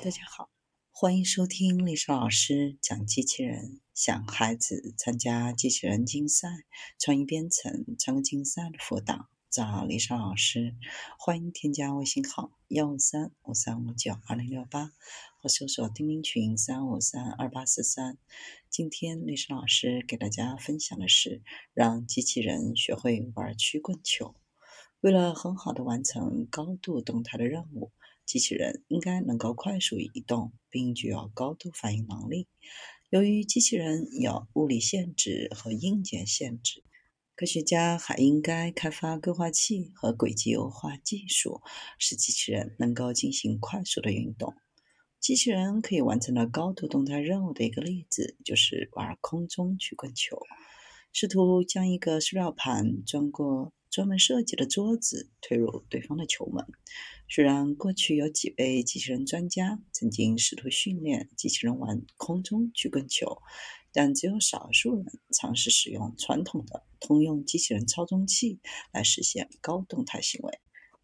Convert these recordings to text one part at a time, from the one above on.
大家好，欢迎收听丽莎老师讲机器人。想孩子参加机器人竞赛、创意编程、创客竞赛的辅导，找丽莎老师。欢迎添加微信号幺五三五三五九二零六八，或搜索钉钉群三五三二八四三。今天丽莎老师给大家分享的是，让机器人学会玩曲棍球。为了很好的完成高度动态的任务。机器人应该能够快速移动，并具有高度反应能力。由于机器人有物理限制和硬件限制，科学家还应该开发规划器和轨迹优化技术，使机器人能够进行快速的运动。机器人可以完成的高度动态任务的一个例子，就是玩空中曲棍球。试图将一个塑料盘装过专门设计的桌子推入对方的球门。虽然过去有几位机器人专家曾经试图训练机器人玩空中曲棍球，但只有少数人尝试使用传统的通用机器人操纵器来实现高动态行为。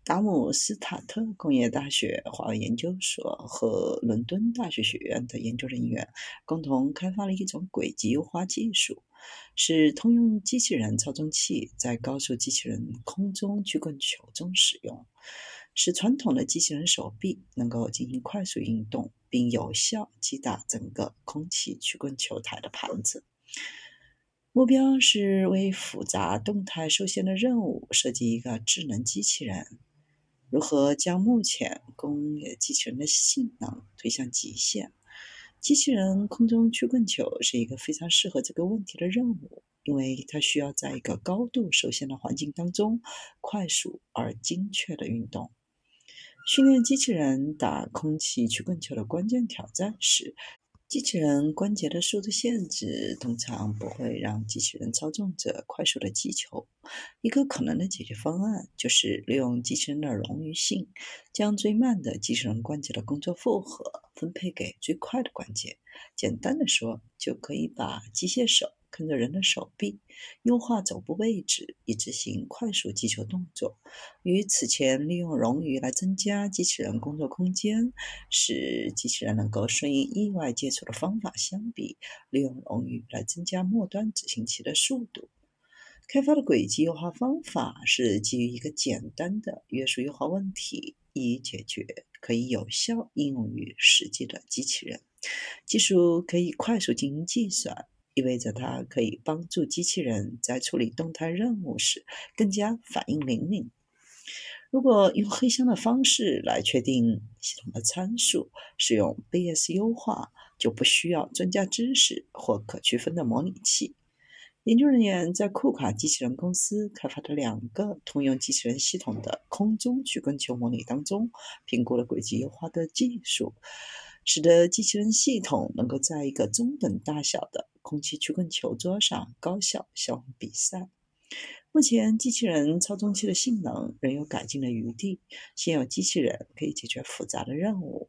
达姆斯塔特工业大学华为研究所和伦敦大学学院的研究人员共同开发了一种轨迹优化技术，使通用机器人操纵器在高速机器人空中曲棍球中使用。使传统的机器人手臂能够进行快速运动，并有效击打整个空气曲棍球台的盘子。目标是为复杂动态受限的任务设计一个智能机器人。如何将目前工业机器人的性能推向极限？机器人空中曲棍球是一个非常适合这个问题的任务。因为它需要在一个高度受限的环境当中快速而精确的运动。训练机器人打空气曲棍球的关键挑战是，机器人关节的速度限制通常不会让机器人操纵者快速的击球。一个可能的解决方案就是利用机器人的冗余性，将最慢的机器人关节的工作负荷分配给最快的关节。简单的说，就可以把机械手。跟着人的手臂，优化肘部位置，以执行快速击球动作。与此前利用冗余来增加机器人工作空间，使机器人能够顺应意外接触的方法相比，利用冗余来增加末端执行器的速度。开发的轨迹优化方法是基于一个简单的约束优化问题，以解决可以有效应用于实际的机器人。技术可以快速进行计算。意味着它可以帮助机器人在处理动态任务时更加反应灵敏。如果用黑箱的方式来确定系统的参数，使用 BS 优化，就不需要专家知识或可区分的模拟器。研究人员在库卡机器人公司开发的两个通用机器人系统的空中曲棍球模拟当中，评估了轨迹优化的技术。使得机器人系统能够在一个中等大小的空气曲棍球桌上高效消化比赛。目前，机器人操纵器的性能仍有改进的余地。现有机器人可以解决复杂的任务。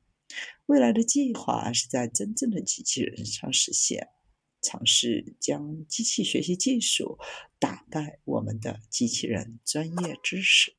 未来的计划是在真正的机器人上实现，尝试将机器学习技术打败我们的机器人专业知识。